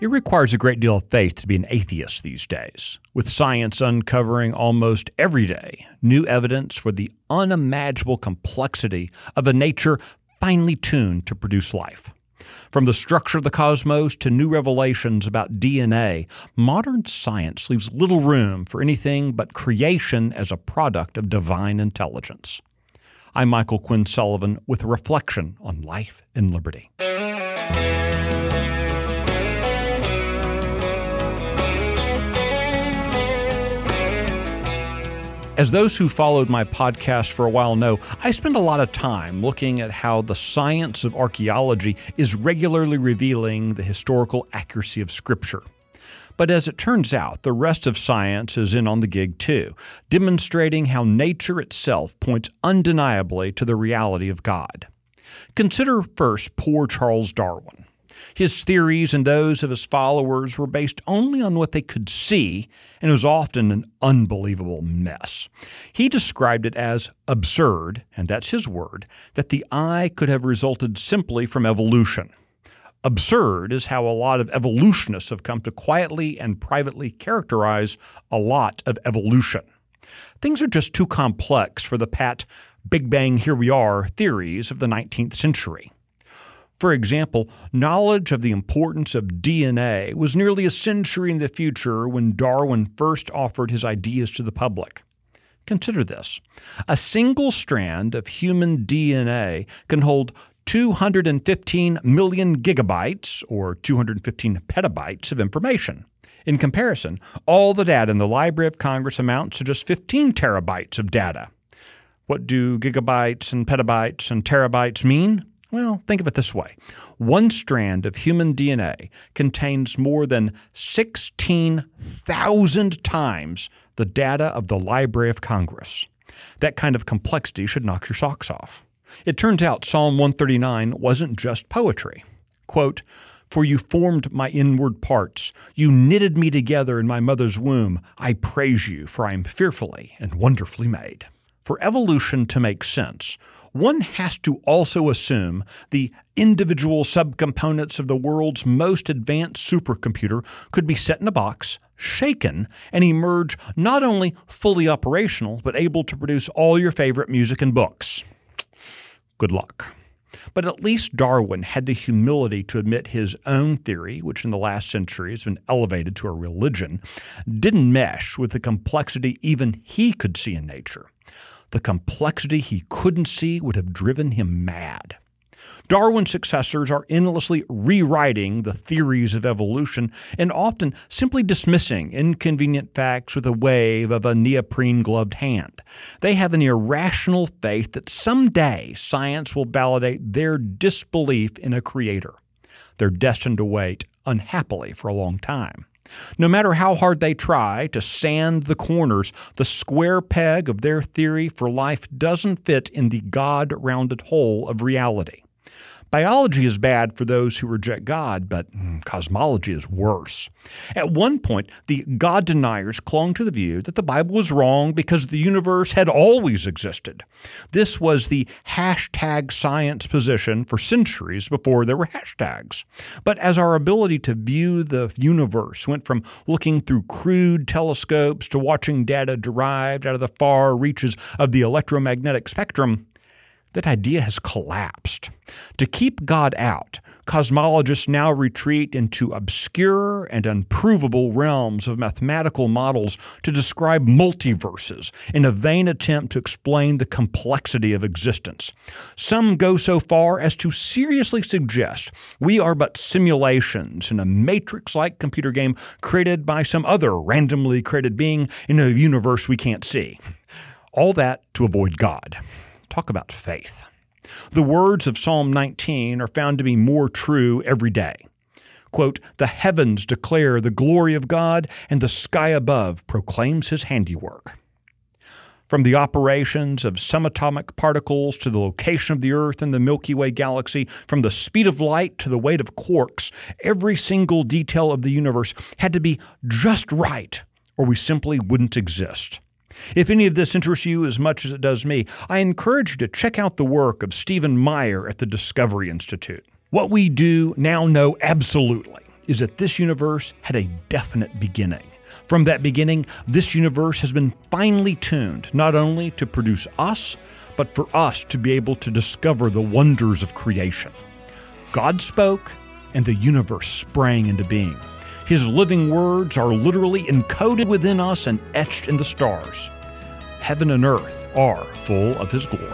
It requires a great deal of faith to be an atheist these days, with science uncovering almost every day new evidence for the unimaginable complexity of a nature finely tuned to produce life. From the structure of the cosmos to new revelations about DNA, modern science leaves little room for anything but creation as a product of divine intelligence. I'm Michael Quinn Sullivan with a reflection on life and liberty. As those who followed my podcast for a while know, I spend a lot of time looking at how the science of archaeology is regularly revealing the historical accuracy of Scripture. But as it turns out, the rest of science is in on the gig too, demonstrating how nature itself points undeniably to the reality of God. Consider first poor Charles Darwin. His theories and those of his followers were based only on what they could see, and it was often an unbelievable mess. He described it as absurd, and that's his word, that the eye could have resulted simply from evolution. Absurd is how a lot of evolutionists have come to quietly and privately characterize a lot of evolution. Things are just too complex for the pat, Big Bang, here we are theories of the 19th century. For example, knowledge of the importance of DNA was nearly a century in the future when Darwin first offered his ideas to the public. Consider this a single strand of human DNA can hold 215 million gigabytes, or 215 petabytes, of information. In comparison, all the data in the Library of Congress amounts to just 15 terabytes of data. What do gigabytes and petabytes and terabytes mean? Well, think of it this way one strand of human DNA contains more than 16,000 times the data of the Library of Congress. That kind of complexity should knock your socks off. It turns out Psalm 139 wasn't just poetry. Quote, for you formed my inward parts. You knitted me together in my mother's womb. I praise you, for I am fearfully and wonderfully made. For evolution to make sense, one has to also assume the individual subcomponents of the world's most advanced supercomputer could be set in a box, shaken, and emerge not only fully operational, but able to produce all your favorite music and books. Good luck. But at least Darwin had the humility to admit his own theory, which in the last century has been elevated to a religion, didn't mesh with the complexity even he could see in nature. The complexity he couldn't see would have driven him mad. Darwin's successors are endlessly rewriting the theories of evolution and often simply dismissing inconvenient facts with a wave of a neoprene gloved hand. They have an irrational faith that someday science will validate their disbelief in a creator. They're destined to wait, unhappily, for a long time. No matter how hard they try to sand the corners, the square peg of their theory for life doesn't fit in the God rounded hole of reality. Biology is bad for those who reject God, but hmm, cosmology is worse. At one point, the God deniers clung to the view that the Bible was wrong because the universe had always existed. This was the hashtag science position for centuries before there were hashtags. But as our ability to view the universe went from looking through crude telescopes to watching data derived out of the far reaches of the electromagnetic spectrum, that idea has collapsed. To keep God out, cosmologists now retreat into obscure and unprovable realms of mathematical models to describe multiverses in a vain attempt to explain the complexity of existence. Some go so far as to seriously suggest we are but simulations in a matrix like computer game created by some other randomly created being in a universe we can't see. All that to avoid God. Talk about faith. The words of Psalm 19 are found to be more true every day. Quote, The heavens declare the glory of God, and the sky above proclaims his handiwork. From the operations of subatomic particles to the location of the Earth and the Milky Way galaxy, from the speed of light to the weight of quarks, every single detail of the universe had to be just right, or we simply wouldn't exist. If any of this interests you as much as it does me, I encourage you to check out the work of Stephen Meyer at the Discovery Institute. What we do now know absolutely is that this universe had a definite beginning. From that beginning, this universe has been finely tuned not only to produce us, but for us to be able to discover the wonders of creation. God spoke, and the universe sprang into being. His living words are literally encoded within us and etched in the stars. Heaven and earth are full of His glory.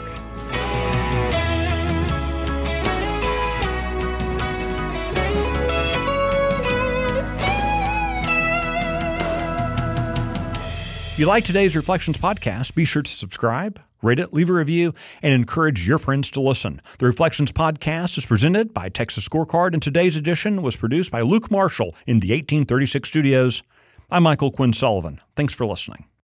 If you like today's Reflections podcast, be sure to subscribe, rate it, leave a review, and encourage your friends to listen. The Reflections podcast is presented by Texas Scorecard, and today's edition was produced by Luke Marshall in the 1836 studios. I'm Michael Quinn Sullivan. Thanks for listening.